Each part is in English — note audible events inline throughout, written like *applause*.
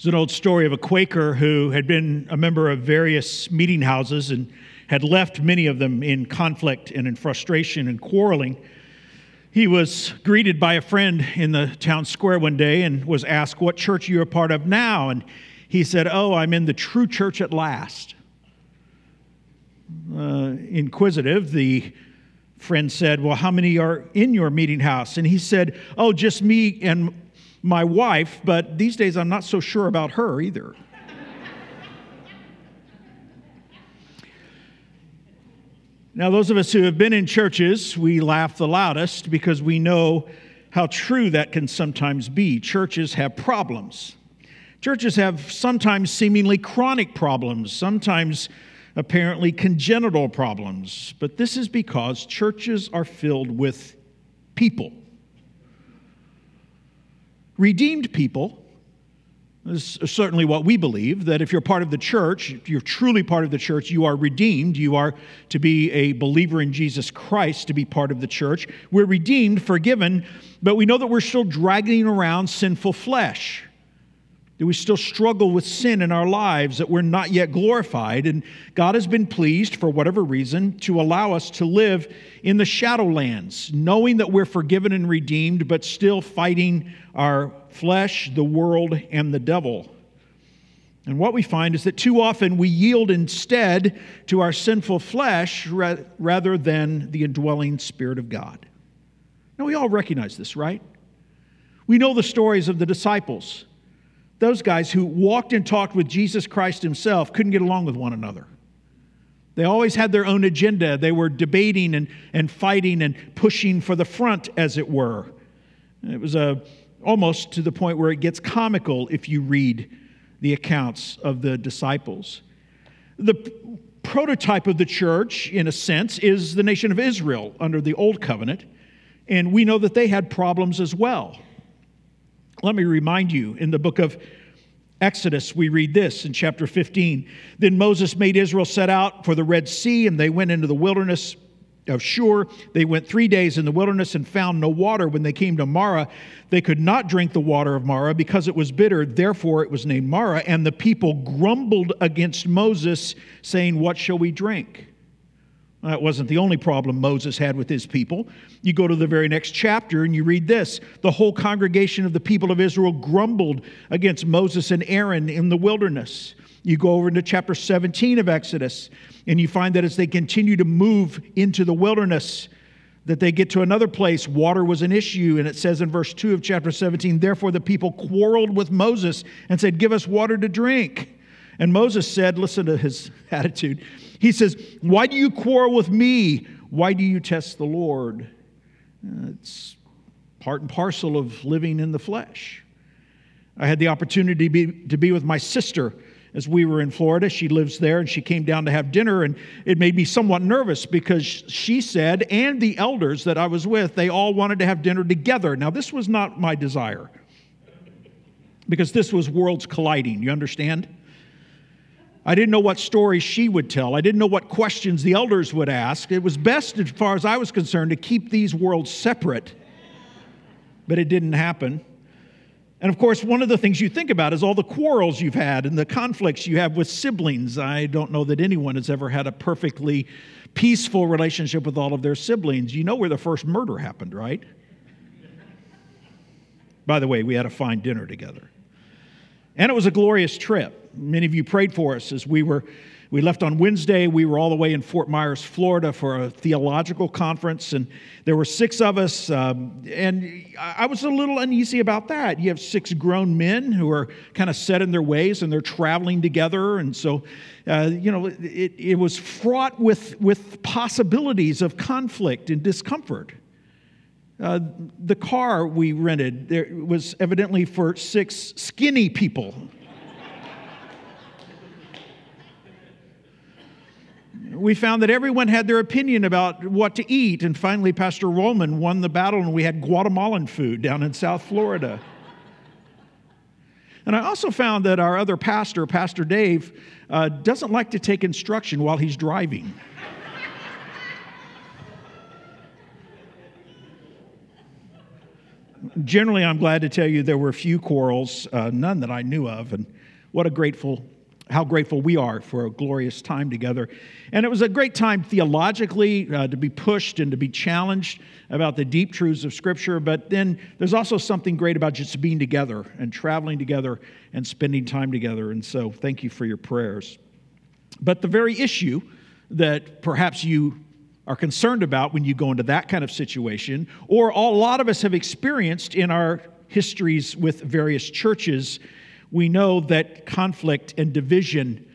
It's an old story of a Quaker who had been a member of various meeting houses and had left many of them in conflict and in frustration and quarreling. He was greeted by a friend in the town square one day and was asked, What church are you a part of now? And he said, Oh, I'm in the true church at last. Uh, inquisitive, the friend said, Well, how many are in your meeting house? And he said, Oh, just me and my wife, but these days I'm not so sure about her either. now, those of us who have been in churches, we laugh the loudest because we know how true that can sometimes be. Churches have problems. Churches have sometimes seemingly chronic problems, sometimes apparently congenital problems, but this is because churches are filled with people redeemed people. This is certainly what we believe that if you're part of the church, if you're truly part of the church, you are redeemed. You are to be a believer in Jesus Christ to be part of the church. We're redeemed, forgiven, but we know that we're still dragging around sinful flesh that we still struggle with sin in our lives, that we're not yet glorified. And God has been pleased, for whatever reason, to allow us to live in the shadowlands, knowing that we're forgiven and redeemed, but still fighting our flesh, the world, and the devil. And what we find is that too often we yield instead to our sinful flesh rather than the indwelling Spirit of God. Now, we all recognize this, right? We know the stories of the disciples those guys who walked and talked with Jesus Christ himself couldn't get along with one another. They always had their own agenda. They were debating and, and fighting and pushing for the front, as it were. It was a, almost to the point where it gets comical if you read the accounts of the disciples. The prototype of the church, in a sense, is the nation of Israel under the Old Covenant. And we know that they had problems as well. Let me remind you in the book of Exodus, we read this in chapter 15. Then Moses made Israel set out for the Red Sea, and they went into the wilderness of Shur. They went three days in the wilderness and found no water. When they came to Marah, they could not drink the water of Marah because it was bitter. Therefore, it was named Marah. And the people grumbled against Moses, saying, What shall we drink? That wasn't the only problem Moses had with his people. You go to the very next chapter and you read this The whole congregation of the people of Israel grumbled against Moses and Aaron in the wilderness. You go over into chapter 17 of Exodus and you find that as they continue to move into the wilderness, that they get to another place, water was an issue. And it says in verse 2 of chapter 17, therefore the people quarreled with Moses and said, Give us water to drink. And Moses said, Listen to his *laughs* attitude. He says, Why do you quarrel with me? Why do you test the Lord? Uh, it's part and parcel of living in the flesh. I had the opportunity to be, to be with my sister as we were in Florida. She lives there and she came down to have dinner, and it made me somewhat nervous because she said, and the elders that I was with, they all wanted to have dinner together. Now, this was not my desire because this was worlds colliding. You understand? I didn't know what stories she would tell. I didn't know what questions the elders would ask. It was best, as far as I was concerned, to keep these worlds separate. But it didn't happen. And of course, one of the things you think about is all the quarrels you've had and the conflicts you have with siblings. I don't know that anyone has ever had a perfectly peaceful relationship with all of their siblings. You know where the first murder happened, right? By the way, we had a fine dinner together. And it was a glorious trip. Many of you prayed for us as we were we left on Wednesday. We were all the way in Fort Myers, Florida for a theological conference, and there were six of us. Um, and I was a little uneasy about that. You have six grown men who are kind of set in their ways and they're traveling together. And so, uh, you know, it, it was fraught with, with possibilities of conflict and discomfort. Uh, the car we rented there was evidently for six skinny people we found that everyone had their opinion about what to eat. And finally, Pastor Roman won the battle, and we had Guatemalan food down in South Florida. And I also found that our other pastor, Pastor Dave, uh, doesn't like to take instruction while he's driving. generally, I'm glad to tell you there were few quarrels, uh, none that I knew of, and what a grateful, how grateful we are for a glorious time together. And it was a great time theologically uh, to be pushed and to be challenged about the deep truths of Scripture. But then there's also something great about just being together and traveling together and spending time together. And so, thank you for your prayers. But the very issue that perhaps you are concerned about when you go into that kind of situation, or a lot of us have experienced in our histories with various churches, we know that conflict and division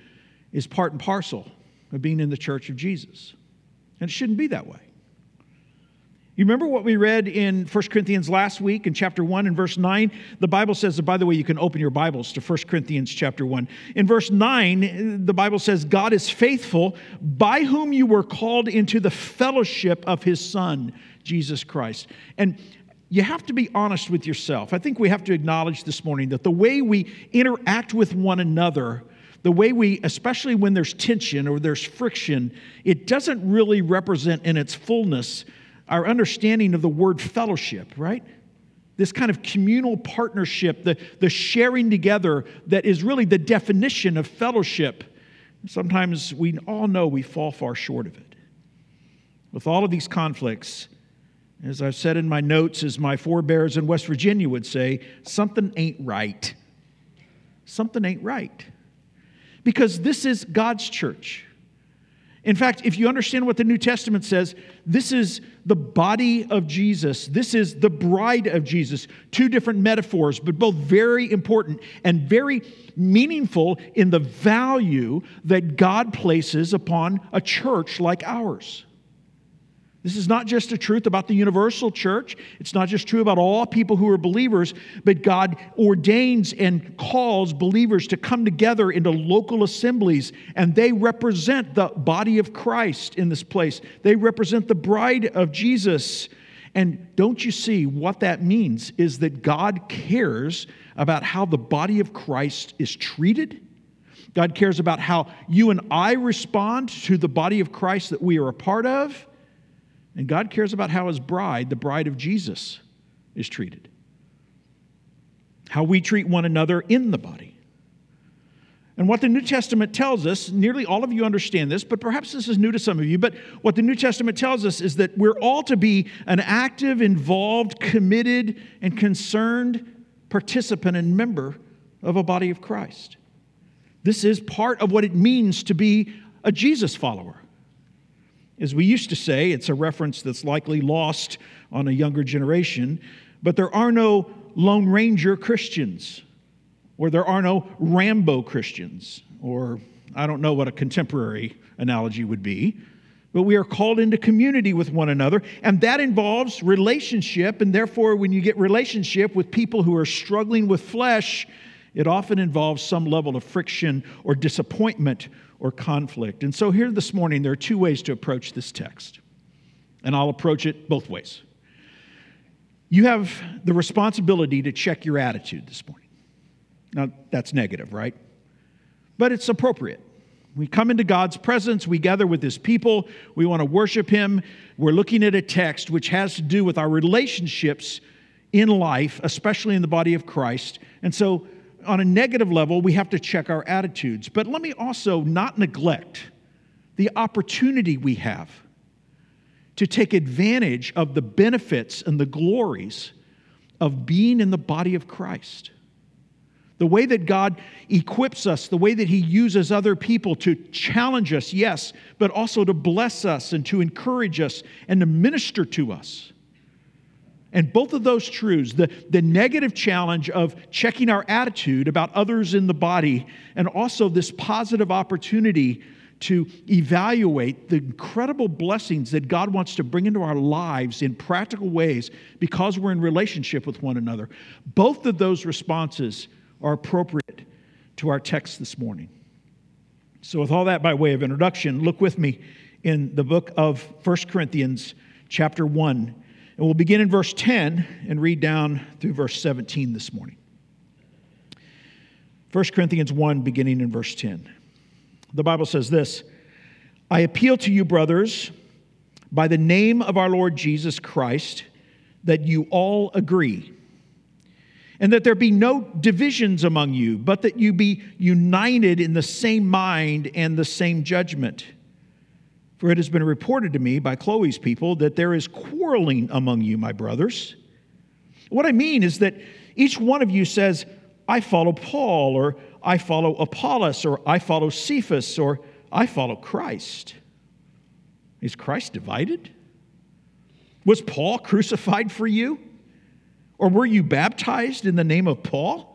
is part and parcel of being in the church of Jesus. And it shouldn't be that way. You remember what we read in 1 Corinthians last week in chapter 1 and verse 9? The Bible says, that, by the way, you can open your Bibles to 1 Corinthians chapter 1. In verse 9, the Bible says, God is faithful, by whom you were called into the fellowship of his Son, Jesus Christ. And you have to be honest with yourself. I think we have to acknowledge this morning that the way we interact with one another, the way we, especially when there's tension or there's friction, it doesn't really represent in its fullness our understanding of the word fellowship, right? This kind of communal partnership, the, the sharing together that is really the definition of fellowship. Sometimes we all know we fall far short of it. With all of these conflicts, as I've said in my notes, as my forebears in West Virginia would say, something ain't right. Something ain't right. Because this is God's church. In fact, if you understand what the New Testament says, this is the body of Jesus. This is the bride of Jesus. Two different metaphors, but both very important and very meaningful in the value that God places upon a church like ours. This is not just a truth about the universal church. It's not just true about all people who are believers, but God ordains and calls believers to come together into local assemblies, and they represent the body of Christ in this place. They represent the bride of Jesus. And don't you see what that means is that God cares about how the body of Christ is treated? God cares about how you and I respond to the body of Christ that we are a part of. And God cares about how his bride, the bride of Jesus, is treated. How we treat one another in the body. And what the New Testament tells us, nearly all of you understand this, but perhaps this is new to some of you, but what the New Testament tells us is that we're all to be an active, involved, committed, and concerned participant and member of a body of Christ. This is part of what it means to be a Jesus follower. As we used to say, it's a reference that's likely lost on a younger generation, but there are no Lone Ranger Christians, or there are no Rambo Christians, or I don't know what a contemporary analogy would be. But we are called into community with one another, and that involves relationship. And therefore, when you get relationship with people who are struggling with flesh, it often involves some level of friction or disappointment or conflict. And so, here this morning, there are two ways to approach this text, and I'll approach it both ways. You have the responsibility to check your attitude this morning. Now, that's negative, right? But it's appropriate. We come into God's presence, we gather with His people, we want to worship Him. We're looking at a text which has to do with our relationships in life, especially in the body of Christ. And so on a negative level, we have to check our attitudes. But let me also not neglect the opportunity we have to take advantage of the benefits and the glories of being in the body of Christ. The way that God equips us, the way that He uses other people to challenge us, yes, but also to bless us and to encourage us and to minister to us. And both of those truths, the, the negative challenge of checking our attitude about others in the body, and also this positive opportunity to evaluate the incredible blessings that God wants to bring into our lives in practical ways because we're in relationship with one another. Both of those responses are appropriate to our text this morning. So, with all that by way of introduction, look with me in the book of 1 Corinthians, chapter 1 and we'll begin in verse 10 and read down through verse 17 this morning. 1 Corinthians 1, beginning in verse 10. The Bible says this I appeal to you, brothers, by the name of our Lord Jesus Christ, that you all agree and that there be no divisions among you, but that you be united in the same mind and the same judgment. For it has been reported to me by Chloe's people that there is quarreling among you, my brothers. What I mean is that each one of you says, I follow Paul, or I follow Apollos, or I follow Cephas, or I follow Christ. Is Christ divided? Was Paul crucified for you? Or were you baptized in the name of Paul?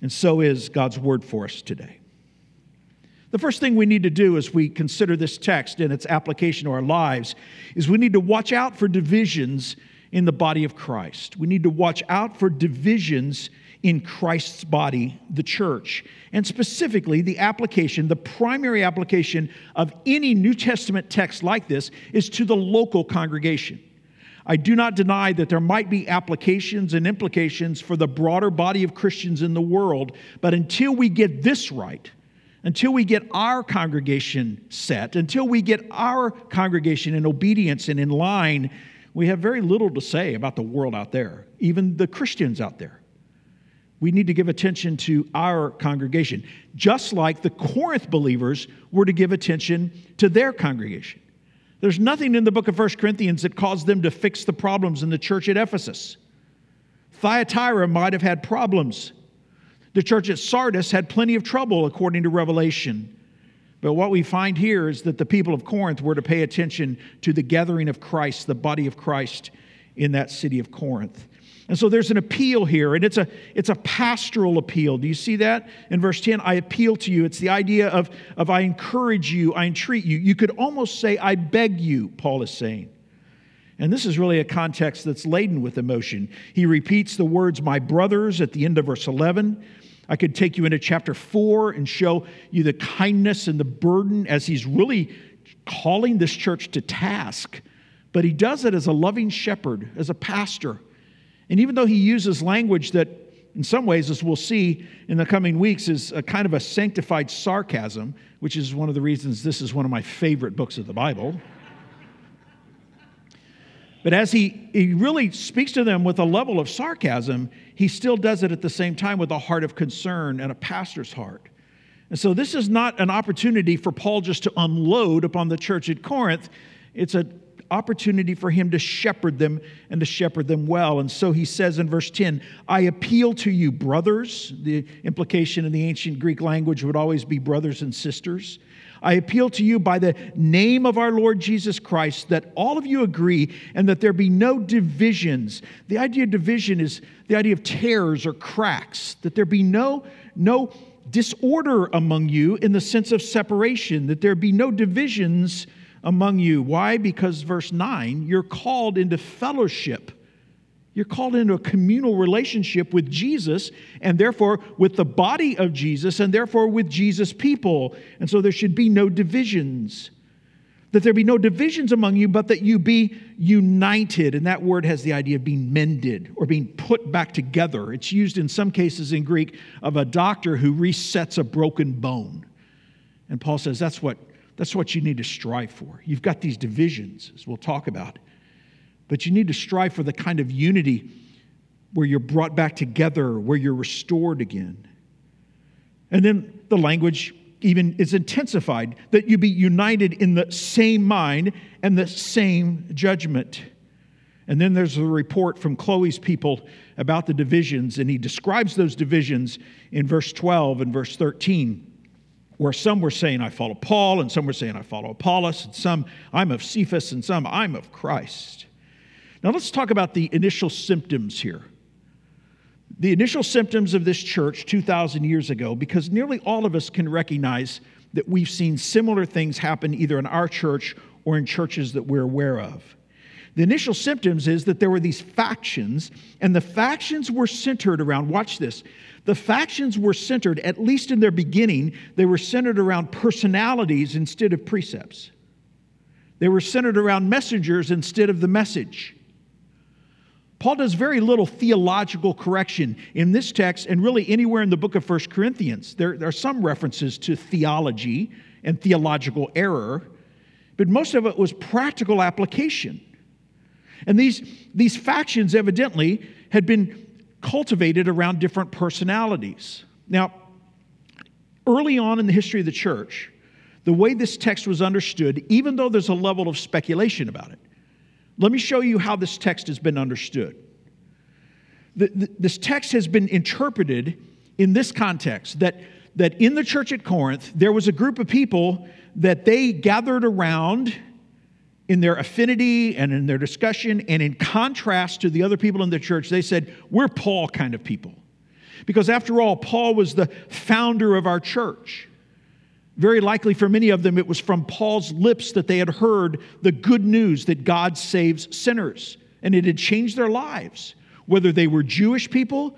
And so is God's word for us today. The first thing we need to do as we consider this text and its application to our lives is we need to watch out for divisions in the body of Christ. We need to watch out for divisions in Christ's body, the church. And specifically, the application, the primary application of any New Testament text like this is to the local congregation. I do not deny that there might be applications and implications for the broader body of Christians in the world, but until we get this right, until we get our congregation set, until we get our congregation in obedience and in line, we have very little to say about the world out there, even the Christians out there. We need to give attention to our congregation, just like the Corinth believers were to give attention to their congregation. There's nothing in the book of 1 Corinthians that caused them to fix the problems in the church at Ephesus. Thyatira might have had problems. The church at Sardis had plenty of trouble, according to Revelation. But what we find here is that the people of Corinth were to pay attention to the gathering of Christ, the body of Christ in that city of Corinth. And so there's an appeal here, and it's a, it's a pastoral appeal. Do you see that? In verse 10, I appeal to you. It's the idea of, of I encourage you, I entreat you. You could almost say, I beg you, Paul is saying. And this is really a context that's laden with emotion. He repeats the words, my brothers, at the end of verse 11. I could take you into chapter 4 and show you the kindness and the burden as he's really calling this church to task. But he does it as a loving shepherd, as a pastor and even though he uses language that, in some ways, as we'll see in the coming weeks, is a kind of a sanctified sarcasm, which is one of the reasons this is one of my favorite books of the Bible. But as he, he really speaks to them with a level of sarcasm, he still does it at the same time with a heart of concern and a pastor's heart. And so this is not an opportunity for Paul just to unload upon the church at Corinth. It's a opportunity for him to shepherd them and to shepherd them well. And so he says in verse 10, I appeal to you, brothers. The implication in the ancient Greek language would always be brothers and sisters. I appeal to you by the name of our Lord Jesus Christ that all of you agree and that there be no divisions. The idea of division is the idea of tears or cracks, that there be no, no disorder among you in the sense of separation, that there be no divisions among you. Why? Because, verse 9, you're called into fellowship. You're called into a communal relationship with Jesus and therefore with the body of Jesus and therefore with Jesus' people. And so there should be no divisions. That there be no divisions among you, but that you be united. And that word has the idea of being mended or being put back together. It's used in some cases in Greek of a doctor who resets a broken bone. And Paul says that's what that's what you need to strive for. You've got these divisions, as we'll talk about, but you need to strive for the kind of unity where you're brought back together, where you're restored again. And then the language even is intensified that you be united in the same mind and the same judgment. And then there's a report from Chloe's people about the divisions, and he describes those divisions in verse 12 and verse 13 where some were saying, I follow Paul, and some were saying, I follow Apollos, and some, I'm of Cephas, and some, I'm of Christ. Now let's talk about the initial symptoms here. The initial symptoms of this church 2,000 years ago, because nearly all of us can recognize that we've seen similar things happen either in our church or in churches that we're aware of. The initial symptoms is that there were these factions, and the factions were centered around, watch this, the factions were centered, at least in their beginning, they were centered around personalities instead of precepts. They were centered around messengers instead of the message. Paul does very little theological correction in this text and really anywhere in the book of First Corinthians. There, there, are some references to theology and theological error, but most of it was practical application. And these, these factions evidently had been cultivated around different personalities. Now, early on in the history of the church, the way this text was understood, even though there's a level of speculation about it, let me show you how this text has been understood. The, the, this text has been interpreted in this context that, that in the church at Corinth, there was a group of people that they gathered around in their affinity and in their discussion, and in contrast to the other people in the church, they said, We're Paul kind of people. Because after all, Paul was the founder of our church. Very likely for many of them, it was from Paul's lips that they had heard the good news that God saves sinners, and it had changed their lives. Whether they were Jewish people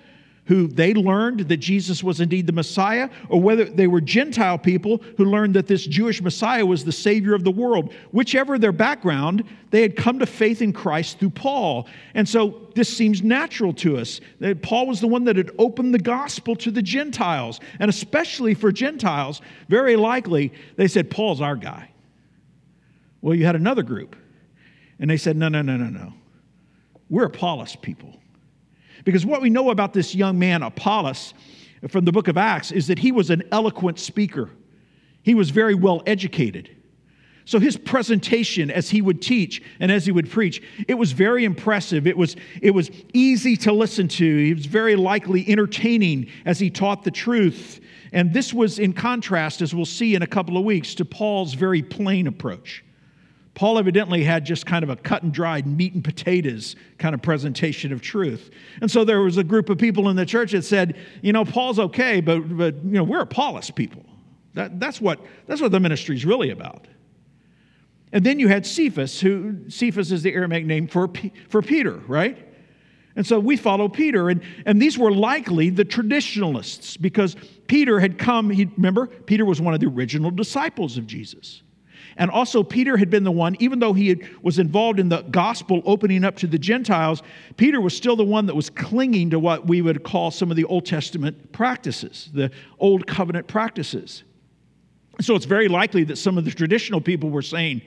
who they learned that Jesus was indeed the Messiah, or whether they were Gentile people who learned that this Jewish Messiah was the Savior of the world. Whichever their background, they had come to faith in Christ through Paul. And so this seems natural to us. That Paul was the one that had opened the gospel to the Gentiles, and especially for Gentiles, very likely they said, Paul's our guy. Well, you had another group, and they said, No, no, no, no, no. We're Apollos people. Because what we know about this young man, Apollos, from the book of Acts, is that he was an eloquent speaker. He was very well educated. So his presentation as he would teach and as he would preach, it was very impressive. It was, it was easy to listen to. He was very likely entertaining as he taught the truth. And this was in contrast, as we'll see in a couple of weeks, to Paul's very plain approach. Paul evidently had just kind of a cut and dried meat and potatoes kind of presentation of truth. And so there was a group of people in the church that said, you know, Paul's okay, but, but you know, we're Apollos people. That, that's, what, that's what the ministry is really about. And then you had Cephas, who Cephas is the Aramaic name for, for Peter, right? And so we follow Peter. And, and these were likely the traditionalists because Peter had come, he, remember, Peter was one of the original disciples of Jesus. And also, Peter had been the one, even though he had, was involved in the gospel opening up to the Gentiles, Peter was still the one that was clinging to what we would call some of the Old Testament practices, the Old Covenant practices. So it's very likely that some of the traditional people were saying,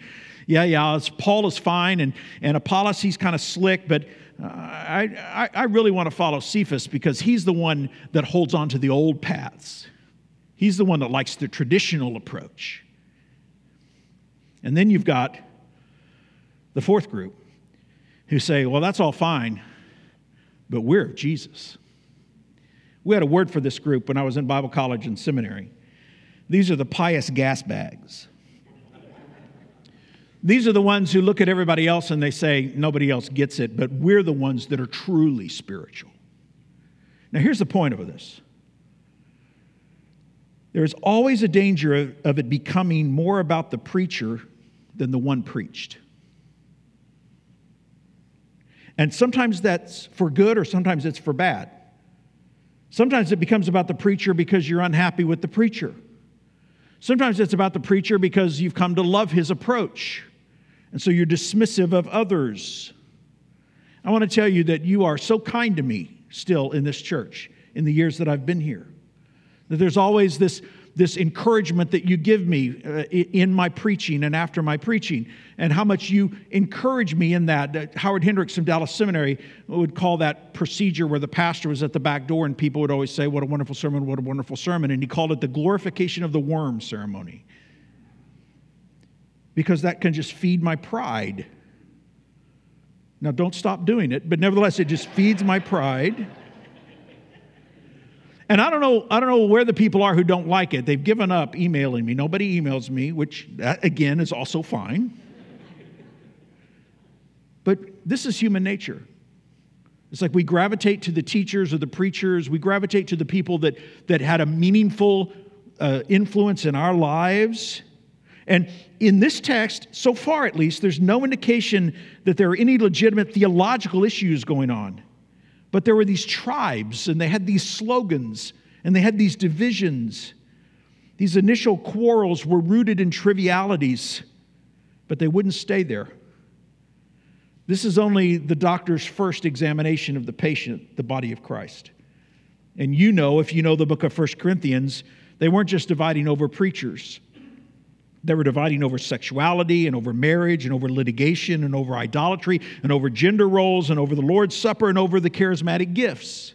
yeah, yeah, Paul is fine, and, and Apollos, he's kind of slick, but uh, I, I, I really want to follow Cephas because he's the one that holds on to the old paths. He's the one that likes the traditional approach. And then you've got the fourth group who say, well, that's all fine, but we're of Jesus. We had a word for this group when I was in Bible college and seminary. These are the pious gas bags. These are the ones who look at everybody else and they say, nobody else gets it, but we're the ones that are truly spiritual. Now, here's the point of this there is always a danger of it becoming more about the preacher than the one preached. And sometimes that's for good or sometimes it's for bad. Sometimes it becomes about the preacher because you're unhappy with the preacher. Sometimes it's about the preacher because you've come to love his approach. And so you're dismissive of others. I want to tell you that you are so kind to me still in this church in the years that I've been here. That there's always this this encouragement that you give me uh, in my preaching and after my preaching, and how much you encourage me in that. Howard Hendricks from Dallas Seminary would call that procedure where the pastor was at the back door and people would always say, What a wonderful sermon, what a wonderful sermon. And he called it the glorification of the worm ceremony. Because that can just feed my pride. Now, don't stop doing it, but nevertheless, it just feeds my pride. And I don't know, I don't know where the people are who don't like it. They've given up emailing me. Nobody emails me, which that, again is also fine. But this is human nature. It's like we gravitate to the teachers or the preachers, we gravitate to the people that, that had a meaningful uh, influence in our lives. And in this text, so far at least, there's no indication that there are any legitimate theological issues going on. But there were these tribes, and they had these slogans, and they had these divisions. These initial quarrels were rooted in trivialities, but they wouldn't stay there. This is only the doctor's first examination of the patient, the body of Christ. And you know, if you know the book of 1 Corinthians, they weren't just dividing over preachers. They were dividing over sexuality and over marriage and over litigation and over idolatry and over gender roles and over the Lord's Supper and over the charismatic gifts.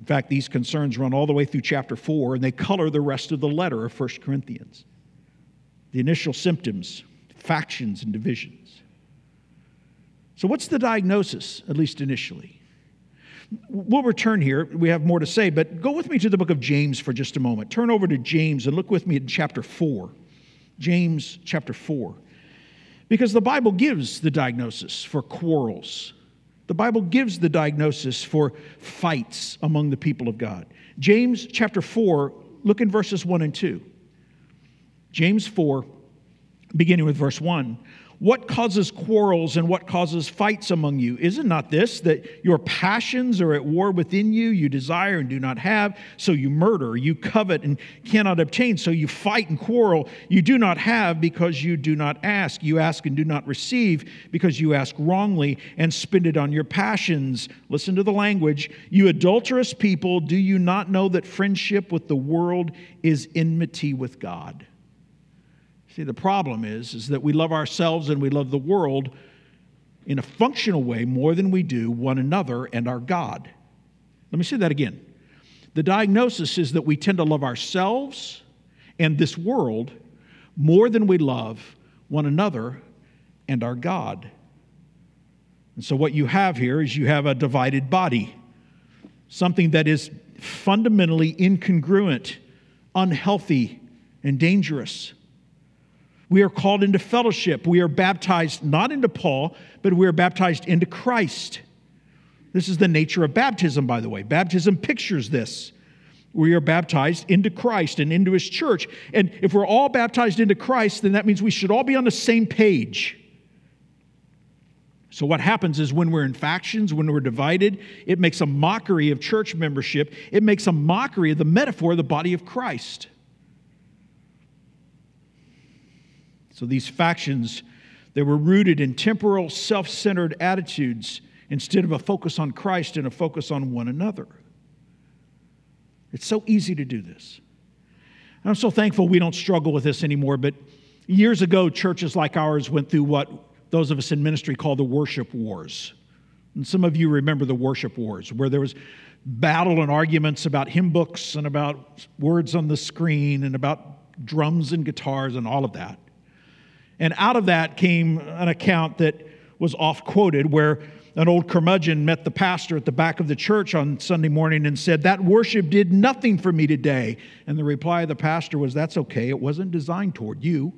In fact, these concerns run all the way through chapter 4 and they color the rest of the letter of 1 Corinthians. The initial symptoms, factions, and divisions. So, what's the diagnosis, at least initially? We'll return here. We have more to say, but go with me to the book of James for just a moment. Turn over to James and look with me in chapter 4. James chapter 4. Because the Bible gives the diagnosis for quarrels, the Bible gives the diagnosis for fights among the people of God. James chapter 4, look in verses 1 and 2. James 4, beginning with verse 1. What causes quarrels and what causes fights among you? Is it not this, that your passions are at war within you? You desire and do not have, so you murder. You covet and cannot obtain, so you fight and quarrel. You do not have because you do not ask. You ask and do not receive because you ask wrongly and spend it on your passions. Listen to the language. You adulterous people, do you not know that friendship with the world is enmity with God? See, the problem is, is that we love ourselves and we love the world in a functional way more than we do one another and our God. Let me say that again. The diagnosis is that we tend to love ourselves and this world more than we love one another and our God. And so, what you have here is you have a divided body, something that is fundamentally incongruent, unhealthy, and dangerous. We are called into fellowship. We are baptized not into Paul, but we are baptized into Christ. This is the nature of baptism, by the way. Baptism pictures this. We are baptized into Christ and into his church. And if we're all baptized into Christ, then that means we should all be on the same page. So, what happens is when we're in factions, when we're divided, it makes a mockery of church membership. It makes a mockery of the metaphor of the body of Christ. So these factions, they were rooted in temporal, self centered attitudes instead of a focus on Christ and a focus on one another. It's so easy to do this. I'm so thankful we don't struggle with this anymore, but years ago, churches like ours went through what those of us in ministry call the worship wars. And some of you remember the worship wars, where there was battle and arguments about hymn books and about words on the screen and about drums and guitars and all of that. And out of that came an account that was oft quoted where an old curmudgeon met the pastor at the back of the church on Sunday morning and said, That worship did nothing for me today. And the reply of the pastor was, That's okay, it wasn't designed toward you.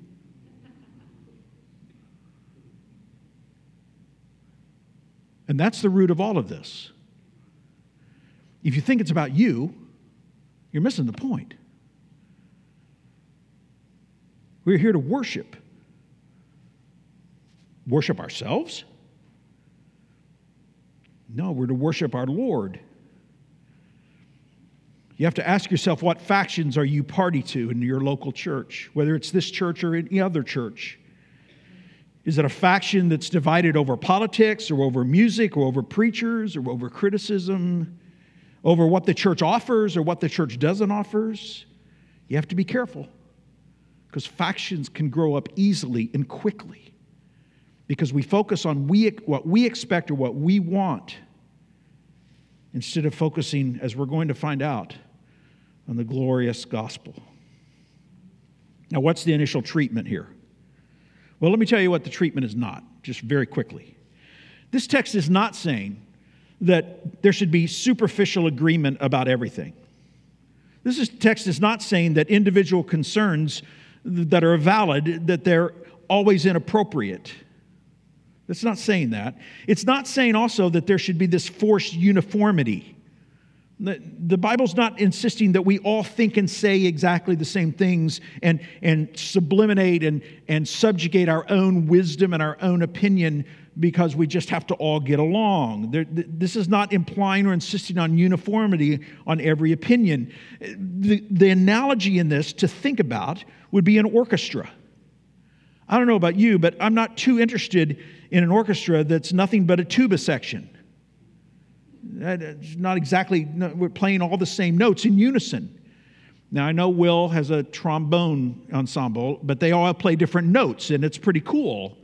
And that's the root of all of this. If you think it's about you, you're missing the point. We're here to worship worship ourselves? No, we're to worship our Lord. You have to ask yourself what factions are you party to in your local church, whether it's this church or any other church. Is it a faction that's divided over politics or over music or over preachers or over criticism, over what the church offers or what the church doesn't offers? You have to be careful because factions can grow up easily and quickly because we focus on we, what we expect or what we want instead of focusing, as we're going to find out, on the glorious gospel. Now, what's the initial treatment here? Well, let me tell you what the treatment is not, just very quickly. This text is not saying that there should be superficial agreement about everything. This is, text is not saying that individual concerns that are valid, that they're always inappropriate. It's not saying that. It's not saying also that there should be this forced uniformity. The, the Bible's not insisting that we all think and say exactly the same things and, and subliminate and, and subjugate our own wisdom and our own opinion because we just have to all get along. There, this is not implying or insisting on uniformity on every opinion. The, the analogy in this to think about would be an orchestra. I don't know about you, but I'm not too interested in an orchestra that's nothing but a tuba section. It's not exactly, we're playing all the same notes in unison. Now, I know Will has a trombone ensemble, but they all play different notes, and it's pretty cool.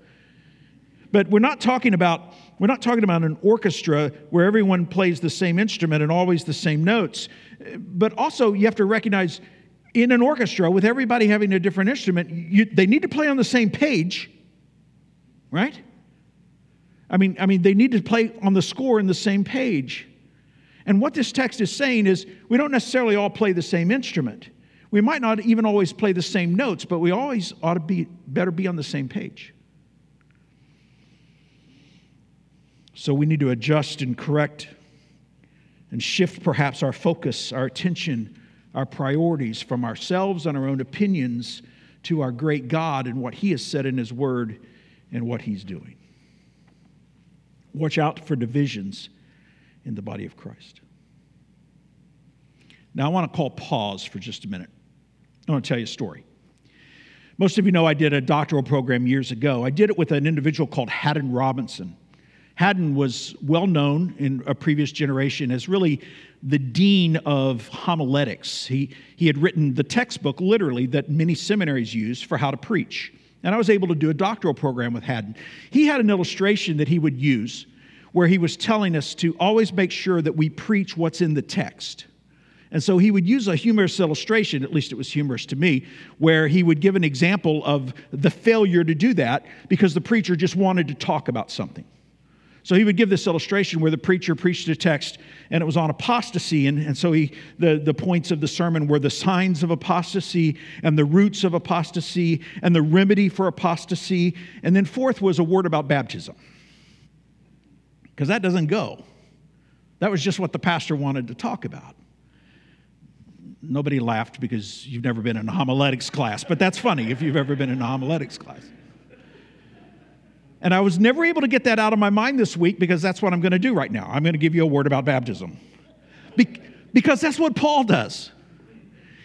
But we're not talking about we're not talking about an orchestra where everyone plays the same instrument and always the same notes. But also, you have to recognize in an orchestra with everybody having a different instrument, you, they need to play on the same page, right? I mean, I mean, they need to play on the score in the same page. And what this text is saying is we don't necessarily all play the same instrument. We might not even always play the same notes, but we always ought to be better be on the same page. So we need to adjust and correct and shift perhaps our focus, our attention, our priorities from ourselves and our own opinions to our great God and what He has said in His Word and what He's doing. Watch out for divisions in the body of Christ. Now, I want to call pause for just a minute. I want to tell you a story. Most of you know I did a doctoral program years ago. I did it with an individual called Haddon Robinson. Haddon was well known in a previous generation as really the dean of homiletics. He, he had written the textbook, literally, that many seminaries use for how to preach. And I was able to do a doctoral program with Haddon. He had an illustration that he would use where he was telling us to always make sure that we preach what's in the text. And so he would use a humorous illustration, at least it was humorous to me, where he would give an example of the failure to do that because the preacher just wanted to talk about something. So he would give this illustration where the preacher preached a text and it was on apostasy. And, and so he, the, the points of the sermon were the signs of apostasy and the roots of apostasy and the remedy for apostasy. And then fourth was a word about baptism. Because that doesn't go. That was just what the pastor wanted to talk about. Nobody laughed because you've never been in a homiletics class, but that's funny if you've ever been in a homiletics class. And I was never able to get that out of my mind this week because that's what I'm going to do right now. I'm going to give you a word about baptism. Be- because that's what Paul does.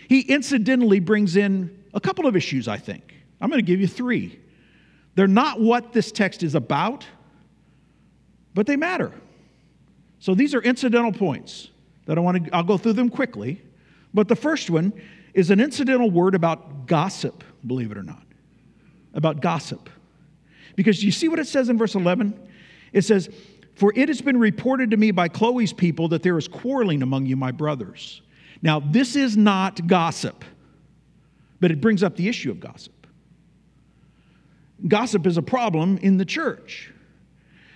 He incidentally brings in a couple of issues, I think. I'm going to give you three. They're not what this text is about, but they matter. So these are incidental points that I want to I'll go through them quickly. But the first one is an incidental word about gossip, believe it or not. About gossip. Because you see what it says in verse 11? It says, For it has been reported to me by Chloe's people that there is quarreling among you, my brothers. Now, this is not gossip, but it brings up the issue of gossip. Gossip is a problem in the church.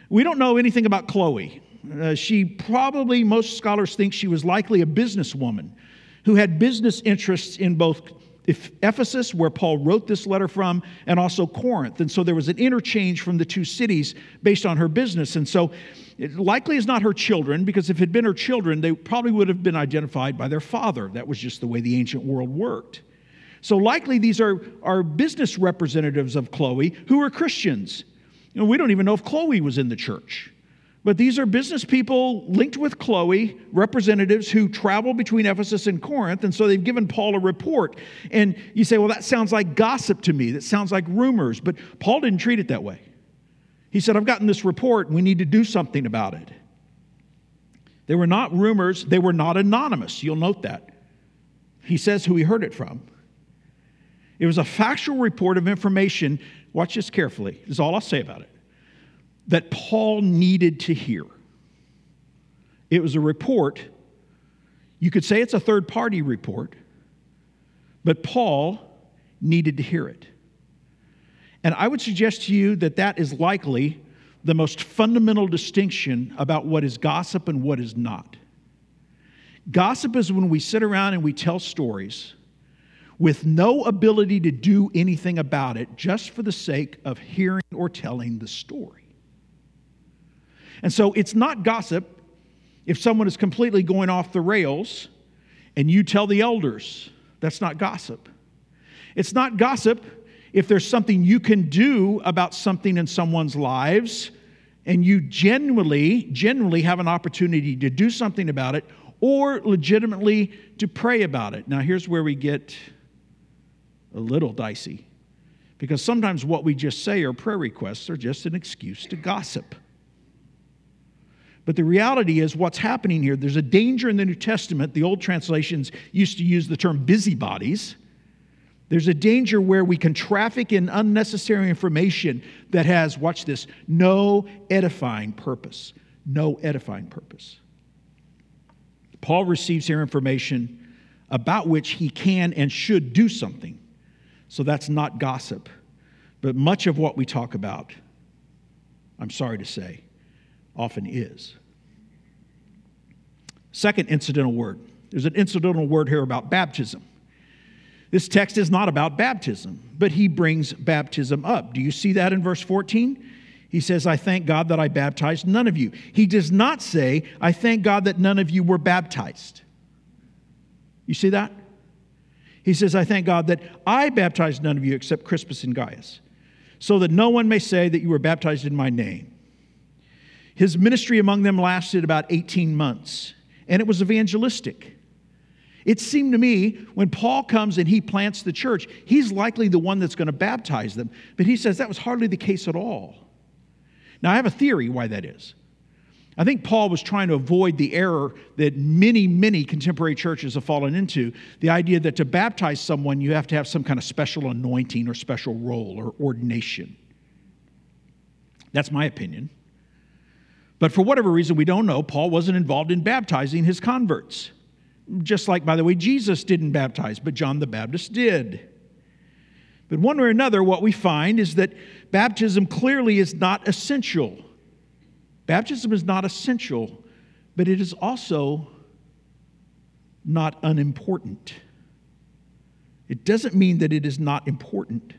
We don't know anything about Chloe. Uh, she probably, most scholars think she was likely a businesswoman who had business interests in both Ephesus, where Paul wrote this letter from, and also Corinth. And so there was an interchange from the two cities based on her business. And so it likely is not her children, because if it had been her children, they probably would have been identified by their father. That was just the way the ancient world worked. So likely these are, are business representatives of Chloe who are Christians. We don't even know if Chloe was in the church. But these are business people linked with Chloe, representatives who travel between Ephesus and Corinth. And so they've given Paul a report. And you say, well, that sounds like gossip to me. That sounds like rumors. But Paul didn't treat it that way. He said, I've gotten this report we need to do something about it. They were not rumors, they were not anonymous. You'll note that. He says who he heard it from. It was a factual report of information. Watch this carefully. This is all I'll say about it that Paul needed to hear. It was a report. You could say it's a third party report, but Paul needed to hear it. And I would suggest to you that that is likely the most fundamental distinction about what is gossip and what is not. Gossip is when we sit around and we tell stories with no ability to do anything about it just for the sake of hearing or telling the story. And so it's not gossip If someone is completely going off the rails and you tell the elders, that's not gossip. It's not gossip if there's something you can do about something in someone's lives and you genuinely, genuinely have an opportunity to do something about it or legitimately to pray about it. Now, here's where we get a little dicey because sometimes what we just say are prayer requests are just an excuse to gossip. But the reality is, what's happening here, there's a danger in the New Testament. The old translations used to use the term busybodies. There's a danger where we can traffic in unnecessary information that has, watch this, no edifying purpose. No edifying purpose. Paul receives here information about which he can and should do something. So that's not gossip. But much of what we talk about, I'm sorry to say, often is. Second incidental word. There's an incidental word here about baptism. This text is not about baptism, but he brings baptism up. Do you see that in verse 14? He says, I thank God that I baptized none of you. He does not say, I thank God that none of you were baptized. You see that? He says, I thank God that I baptized none of you except Crispus and Gaius, so that no one may say that you were baptized in my name. His ministry among them lasted about 18 months, and it was evangelistic. It seemed to me when Paul comes and he plants the church, he's likely the one that's going to baptize them. But he says that was hardly the case at all. Now, I have a theory why that is. I think Paul was trying to avoid the error that many, many contemporary churches have fallen into the idea that to baptize someone, you have to have some kind of special anointing or special role or ordination. That's my opinion. But for whatever reason we don't know, Paul wasn't involved in baptizing his converts. Just like, by the way, Jesus didn't baptize, but John the Baptist did. But one way or another, what we find is that baptism clearly is not essential. Baptism is not essential, but it is also not unimportant. It doesn't mean that it is not important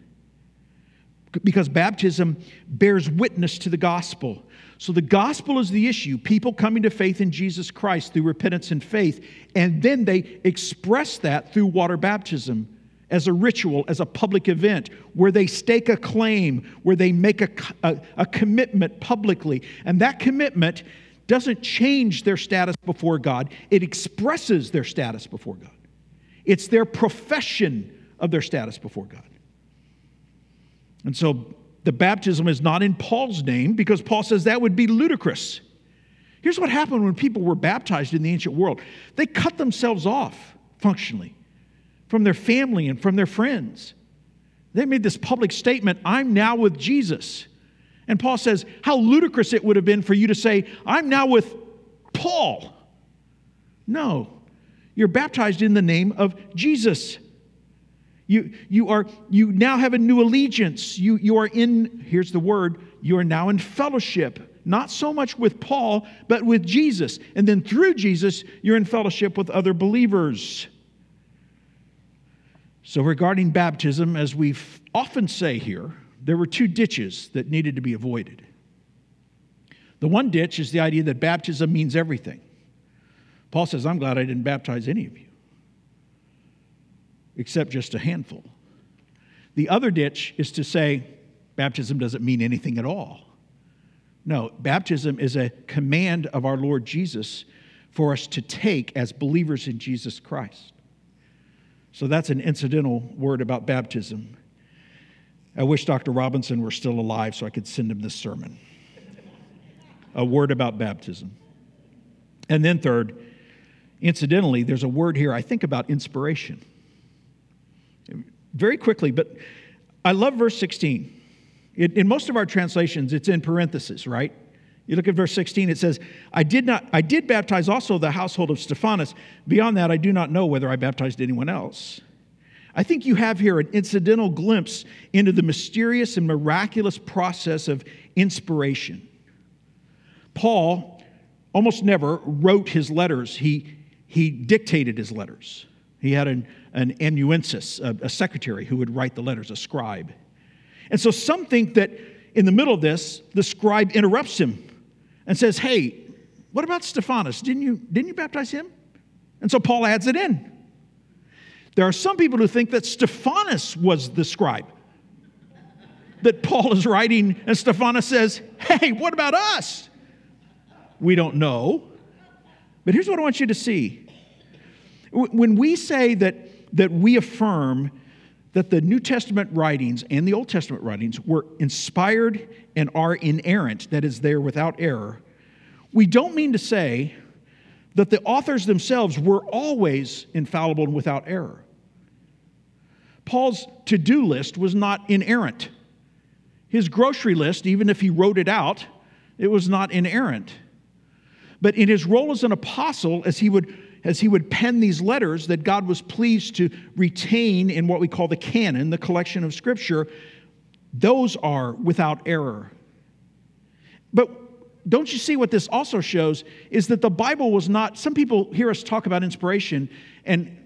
because baptism bears witness to the gospel. So the gospel is the issue people coming to faith in Jesus Christ through repentance and faith, and then they express that through water baptism as a ritual, as a public event, where they stake a claim, where they make a, a, a, commitment publicly. And that commitment doesn't change their status before God, it expresses their status before God. It's their profession of their status before God. And so the baptism is not in Paul's name because Paul says that would be ludicrous. Here's what happened when people were baptized in the ancient world they cut themselves off functionally from their family and from their friends. They made this public statement I'm now with Jesus. And Paul says, How ludicrous it would have been for you to say, I'm now with Paul. No, you're baptized in the name of Jesus. You, you, are, you now have a new allegiance. You, you are in, here's the word, you are now in fellowship, not so much with Paul, but with Jesus. And then through Jesus, you're in fellowship with other believers. So, regarding baptism, as we often say here, there were two ditches that needed to be avoided. The one ditch is the idea that baptism means everything. Paul says, I'm glad I didn't baptize any of you except just a handful. The other ditch is to say baptism doesn't mean anything at all. No, baptism is a command of our Lord Jesus for us to take as believers in Jesus Christ. So that's an incidental word about baptism. I wish Dr. Robinson were still alive so I could send him this sermon. a word about baptism. And then, third, incidentally, there's a word here I think about inspiration very quickly, but I love verse 16. It, in most of our translations, it's in parentheses, right? You look at verse 16, it says, I did not I did baptize also the household of Stephanas. Beyond that, I do not know whether I baptized anyone else. I think you have here an incidental glimpse into the mysterious and miraculous process of inspiration. Paul almost never wrote his letters, he, he dictated his letters. He had an, an amanuensis, a, a secretary who would write the letters, a scribe. And so some think that in the middle of this, the scribe interrupts him and says, Hey, What about Stephanas? Didn't you, didn't you baptize him? And so Paul adds it in. There are some people who think that Stephanas was the scribe. That Paul is writing, and Stephanas says, Hey, what about us? We don't know. But here's what I want you to see. When we say that, that we affirm that the New Testament writings and the Old Testament writings were inspired and are inerrant, that is, they're without error, we don't mean to say that the authors themselves were always infallible and without error. Paul's to do list was not inerrant. His grocery list, even if he wrote it out, it was not inerrant. But in his role as an apostle, as he would as he would pen these letters that God was pleased to retain in what we call the canon, the collection of scripture, those are without error. But don't you see what this also shows is that the Bible was not, some people hear us talk about inspiration, and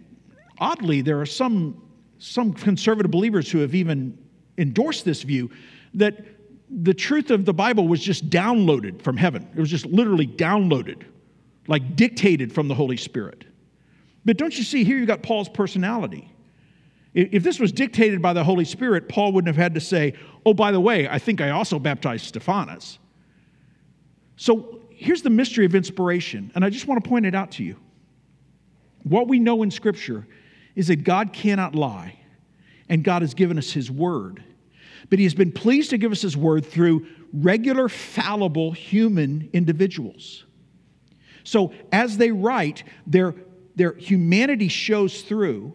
oddly, there are some, some conservative believers who have even endorsed this view that the truth of the Bible was just downloaded from heaven. It was just literally downloaded like dictated from the Holy Spirit. But don't you see, here you've got Paul's personality. If this was dictated by the Holy Spirit, Paul wouldn't have had to say, Oh, by the way, I think I also baptized Stephanas. So here's the mystery of inspiration, and I just want to point it out to you. What we know in Scripture is that God cannot lie, and God has given us His Word. But He has been pleased to give us His Word through regular, fallible human individuals. So as they write, their, their humanity shows through,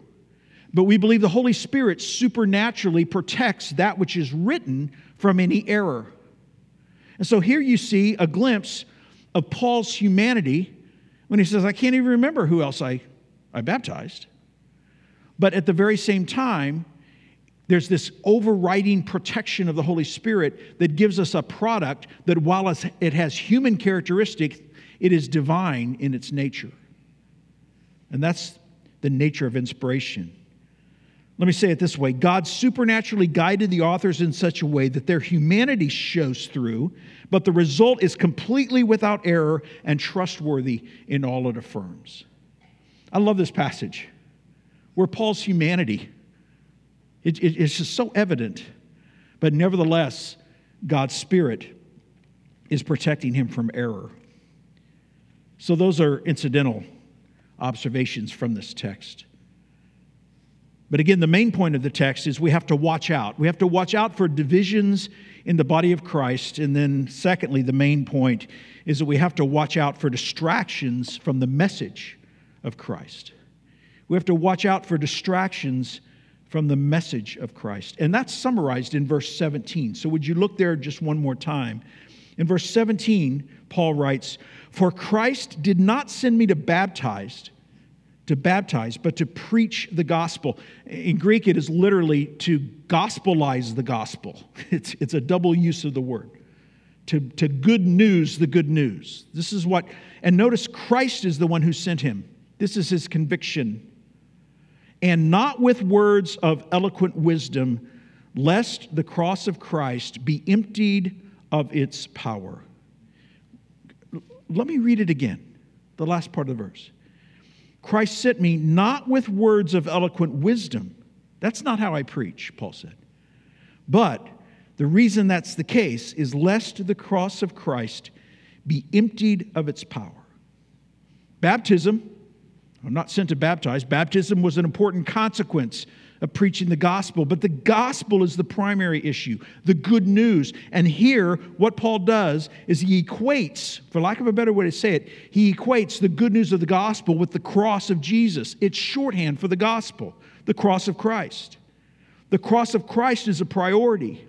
but we believe the Holy Spirit supernaturally protects that which is written from any error. And so here you see a glimpse of Paul's humanity when he says, I can't even remember who else I, I baptized. But at the very same time, there's this overriding protection of the Holy Spirit that gives us a product that, while it has human characteristics, it is divine in its nature. And that's the nature of inspiration. Let me say it this way God supernaturally guided the authors in such a way that their humanity shows through, but the result is completely without error and trustworthy in all it affirms. I love this passage where Paul's humanity it, it, it's just so evident, but nevertheless, God's Spirit is protecting him from error. So, those are incidental observations from this text. But again, the main point of the text is we have to watch out. We have to watch out for divisions in the body of Christ. And then, secondly, the main point is that we have to watch out for distractions from the message of Christ. We have to watch out for distractions from the message of Christ. And that's summarized in verse 17. So, would you look there just one more time? In verse 17, Paul writes, For Christ did not send me to baptize, to baptize, but to preach the gospel. In Greek, it is literally to gospelize the gospel. *laughs* It's, it's a double use of the word. To, to good news the good news. This is what, and notice Christ is the one who sent him. This is his conviction. And not with words of eloquent wisdom, lest the cross of Christ be emptied of its power. Let me read it again, the last part of the verse. Christ sent me not with words of eloquent wisdom. That's not how I preach, Paul said. But the reason that's the case is lest the cross of Christ be emptied of its power. Baptism, I'm not sent to baptize, baptism was an important consequence of preaching the gospel, but the gospel is the primary issue, the good news. And here, what Paul does is he equates, for lack of a better way to say it, he equates the good news of the gospel with the cross of Jesus. It's shorthand for the gospel, the cross of Christ. The cross of Christ is a priority.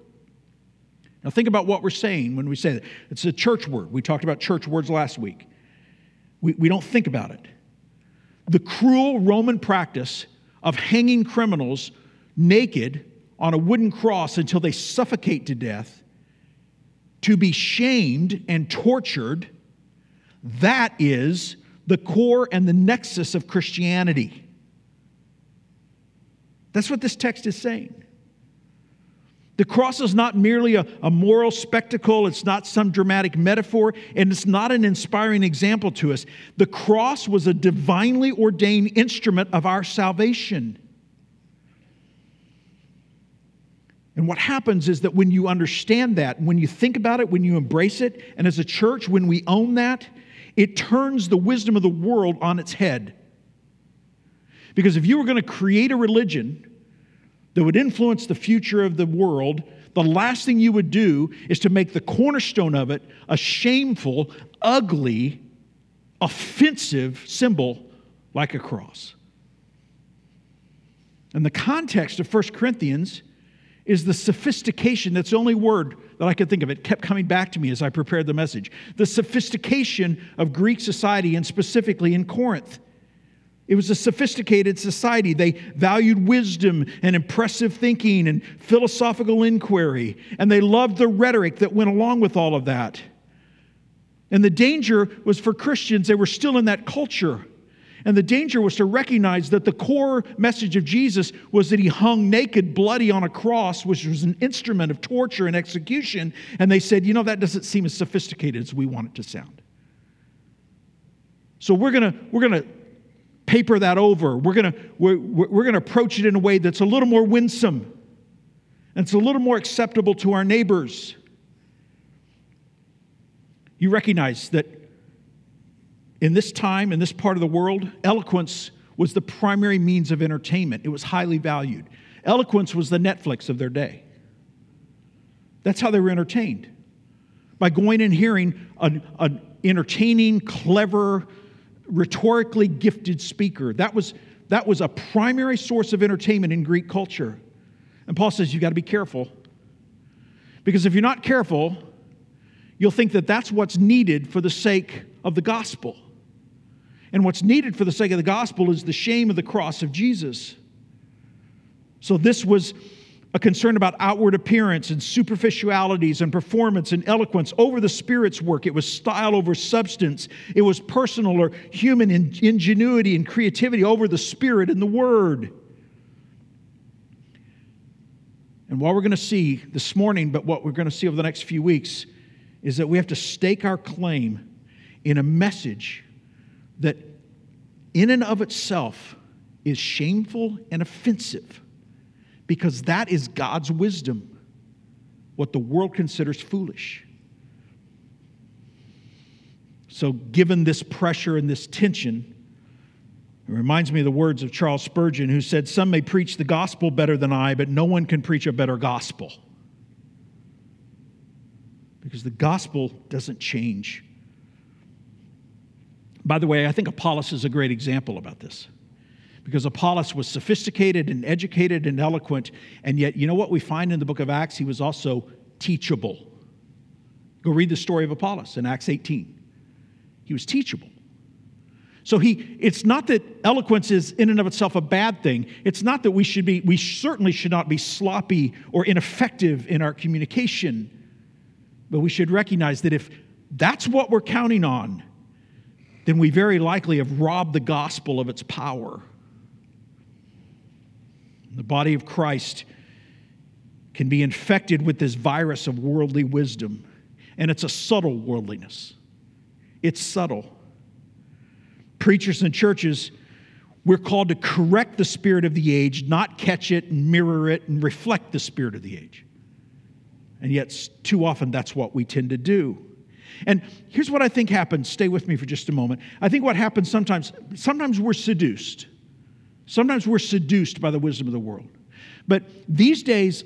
Now, think about what we're saying when we say that. It's a church word. We talked about church words last week. We, we don't think about it. The cruel Roman practice of hanging criminals naked on a wooden cross until they suffocate to death, to be shamed and tortured, that is the core and the nexus of Christianity. That's what this text is saying. The cross is not merely a, a, moral spectacle, it's not some dramatic metaphor, and it's not an inspiring example to us. The cross was a divinely ordained instrument of our salvation. And what happens is that when you understand that, when you think about it, when you embrace it, and as a church, when we own that, it turns the wisdom of the world on its head. Because if you were going to create a religion, that would influence the future of the world, the last thing you would do is to make the cornerstone of it a shameful, ugly, offensive symbol like a cross. And the context of 1 Corinthians is the sophistication that's the only word that I could think of. It kept coming back to me as I prepared the message. The sophistication of Greek society, and specifically in Corinth. It was a sophisticated society. They valued wisdom and impressive thinking and philosophical inquiry, and they loved the rhetoric that went along with all of that. And the danger was for Christians, they were still in that culture. And the danger was to recognize that the core message of Jesus was that he hung naked, bloody on a cross, which was an instrument of torture and execution. And they said, you know, that doesn't seem as sophisticated as we want it to sound. So we're going to we're going to paper that over. We're going we're, we're going to approach it in a way that's a little more winsome and it's a little more acceptable to our neighbors. You recognize that in this time, in this part of the world, eloquence was the primary means of entertainment. It was highly valued. Eloquence was the Netflix of their day. That's how they were entertained by going and hearing an, an entertaining, clever, rhetorically gifted speaker. That was, that was a primary source of entertainment in Greek culture. And Paul says you've got to be careful. Because if you're not careful, you'll think that that's what's needed for the sake of the gospel. And what's needed for the sake of the gospel is the shame of the cross of Jesus. So this was a concern about outward appearance and superficialities and performance and eloquence over the Spirit's work. It was style over substance. It was personal or human ingenuity and creativity over the Spirit and the Word. And what we're going to see this morning, but what we're going to see over the next few weeks, is that we have to stake our claim in a message that, in and of itself, is shameful and offensive because that is God's wisdom, what the world considers foolish. So, given this pressure and this tension, it reminds me of the words of Charles Spurgeon, who said, Some may preach the gospel better than I, but no one can preach a better gospel. Because the gospel doesn't change. By the way, I think Apollos is a great example about this because Apollos was sophisticated and educated and eloquent, and yet, you know what we find in the book of Acts? He was also teachable. Go read the story of Apollos in Acts 18. He was teachable. So he, it's not that eloquence is in and of itself a bad thing. It's not that we should be, we certainly should not be sloppy or ineffective in our communication. But we should recognize that if that's what we're counting on, then we very likely have robbed the gospel of its power. The body of Christ can be infected with this virus of worldly wisdom, and it's a subtle worldliness. It's subtle. Preachers and churches, we're called to correct the spirit of the age, not catch it and mirror it and reflect the spirit of the age. And yet, too often, that's what we tend to do. And here's what I think happens. Stay with me for just a moment. I think what happens sometimes, sometimes we're seduced. Sometimes we're seduced by the wisdom of the world. But these days,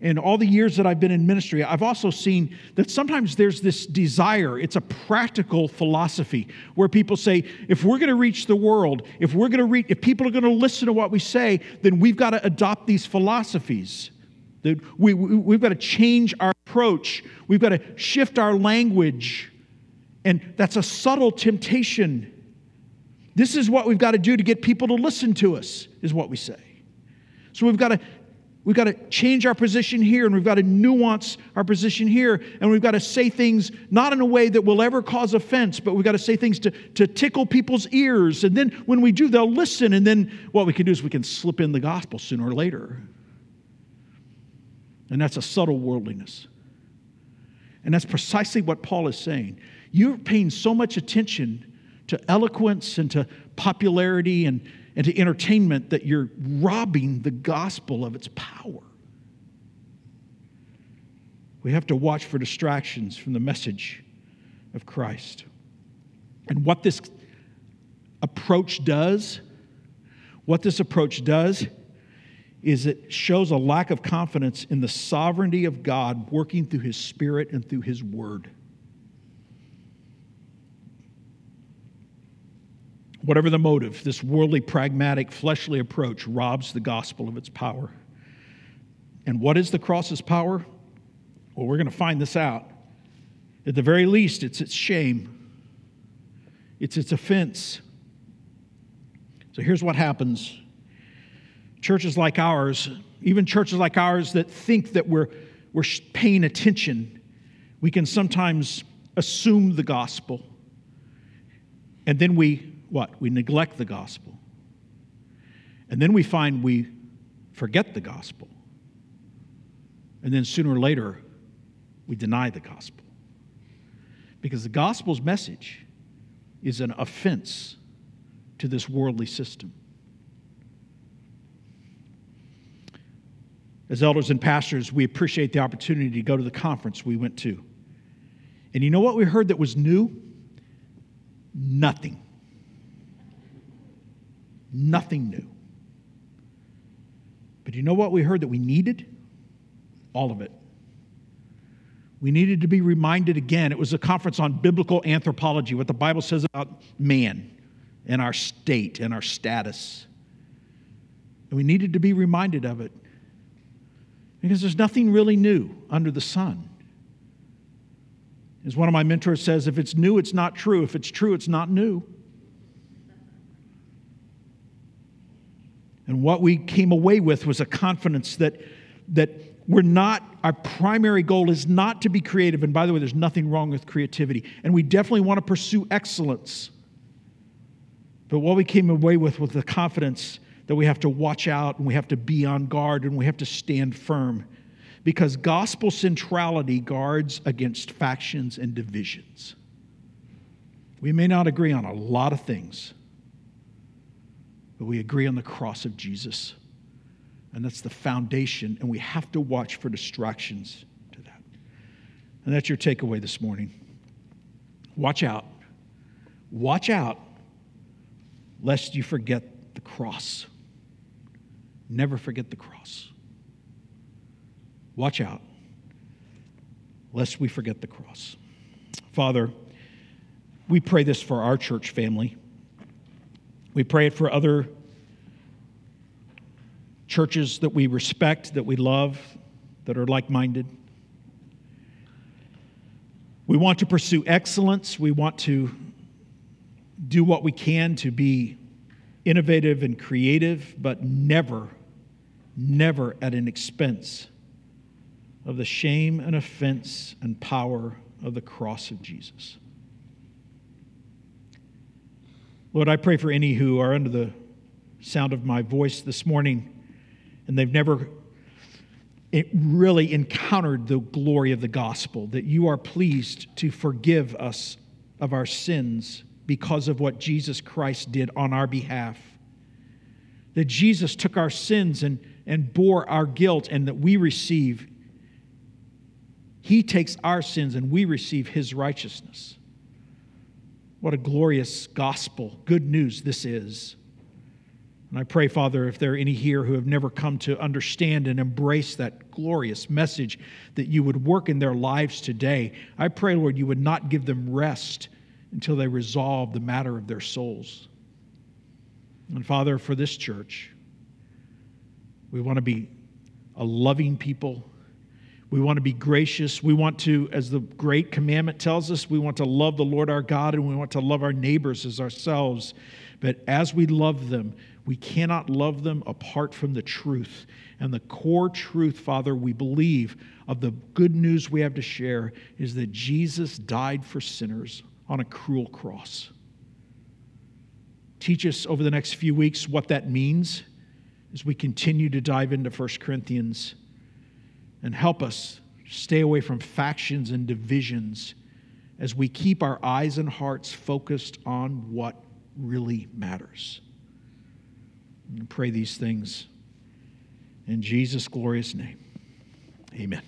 in all the years that I've been in ministry, I've also seen that sometimes there's this desire, it's a practical philosophy where people say, if we're going to reach the world, if we're going to reach, if people are going to listen to what we say, then we've got to adopt these philosophies. That we, we, we've got to change our approach, we've got to shift our language. And that's a subtle temptation this is what we've got to do to get people to listen to us, is what we say. So we've got to we've got to change our position here and we've got to nuance our position here and we've got to say things not in a way that will ever cause offense but we've got to say things to, to tickle people's ears and then when we do they'll listen and then what we can do is we can slip in the gospel sooner or later And that's a subtle worldliness. And that's precisely what Paul is saying. You're paying so much attention to eloquence and to popularity and, and to entertainment that you're robbing the gospel of its power. We have to watch for distractions from the message of Christ. And what this approach does, what this approach does is it shows a lack of confidence in the sovereignty of God working through his spirit and through his word. Whatever the motive, this worldly, pragmatic, fleshly approach robs the gospel of its power. And what is the cross's power? Well, we're going to find this out. At the very least, it's its shame, it's its offense. So here's what happens churches like ours, even churches like ours that think that we're, we're paying attention, we can sometimes assume the gospel. And then we, what? We neglect the gospel. And then we find we forget the gospel. And then sooner or later, we deny the gospel. Because the gospel's message is an offense to this worldly system. As elders and pastors, we appreciate the opportunity to go to the conference we went to. And you know what we heard that was new? Nothing. Nothing new. But you know what we heard that we needed? All of it. We needed to be reminded again. It was a conference on biblical anthropology, what the Bible says about man and our state and our status. And we needed to be reminded of it because there's nothing really new under the sun. As one of my mentors says, if it's new, it's not true. If it's true, it's not new. And what we came away with was a confidence that, that we're not, our primary goal is not to be creative. And by the way, there's nothing wrong with creativity. And we definitely want to pursue excellence. But what we came away with was the confidence that we have to watch out and we have to be on guard and we have to stand firm. Because gospel centrality guards against factions and divisions. We may not agree on a lot of things, but we agree on the cross of Jesus. And that's the foundation, and we have to watch for distractions to that. And that's your takeaway this morning. Watch out. Watch out lest you forget the cross. Never forget the cross. Watch out lest we forget the cross. Father, we pray this for our church family. We pray it for other churches that we respect, that we love, that are like minded. We want to pursue excellence. We want to do what we can to be innovative and creative, but never, never at an expense of the shame and offense and power of the cross of Jesus. Lord, I pray for any who are under the sound of my voice this morning and they've never really encountered the glory of the gospel, that you are pleased to forgive us of our sins because of what Jesus Christ did on our behalf. That Jesus took our sins and, and bore our guilt, and that we receive, He takes our sins and we receive His righteousness. What a glorious gospel, good news this is. And I pray, Father, if there are any here who have never come to understand and embrace that glorious message, that you would work in their lives today. I pray, Lord, you would not give them rest until they resolve the matter of their souls. And Father, for this church, we want to be a loving people. We want to be gracious. We want to, as the great commandment tells us, we want to love the Lord our God and we want to love our neighbors as ourselves. But as we love them, we cannot love them apart from the truth. And the core truth, Father, we believe of the good news we have to share is that Jesus died for sinners on a cruel cross. Teach us over the next few weeks what that means as we continue to dive into 1 Corinthians. And help us stay away from factions and divisions as we keep our eyes and hearts focused on what really matters. And pray these things in Jesus' glorious name. Amen.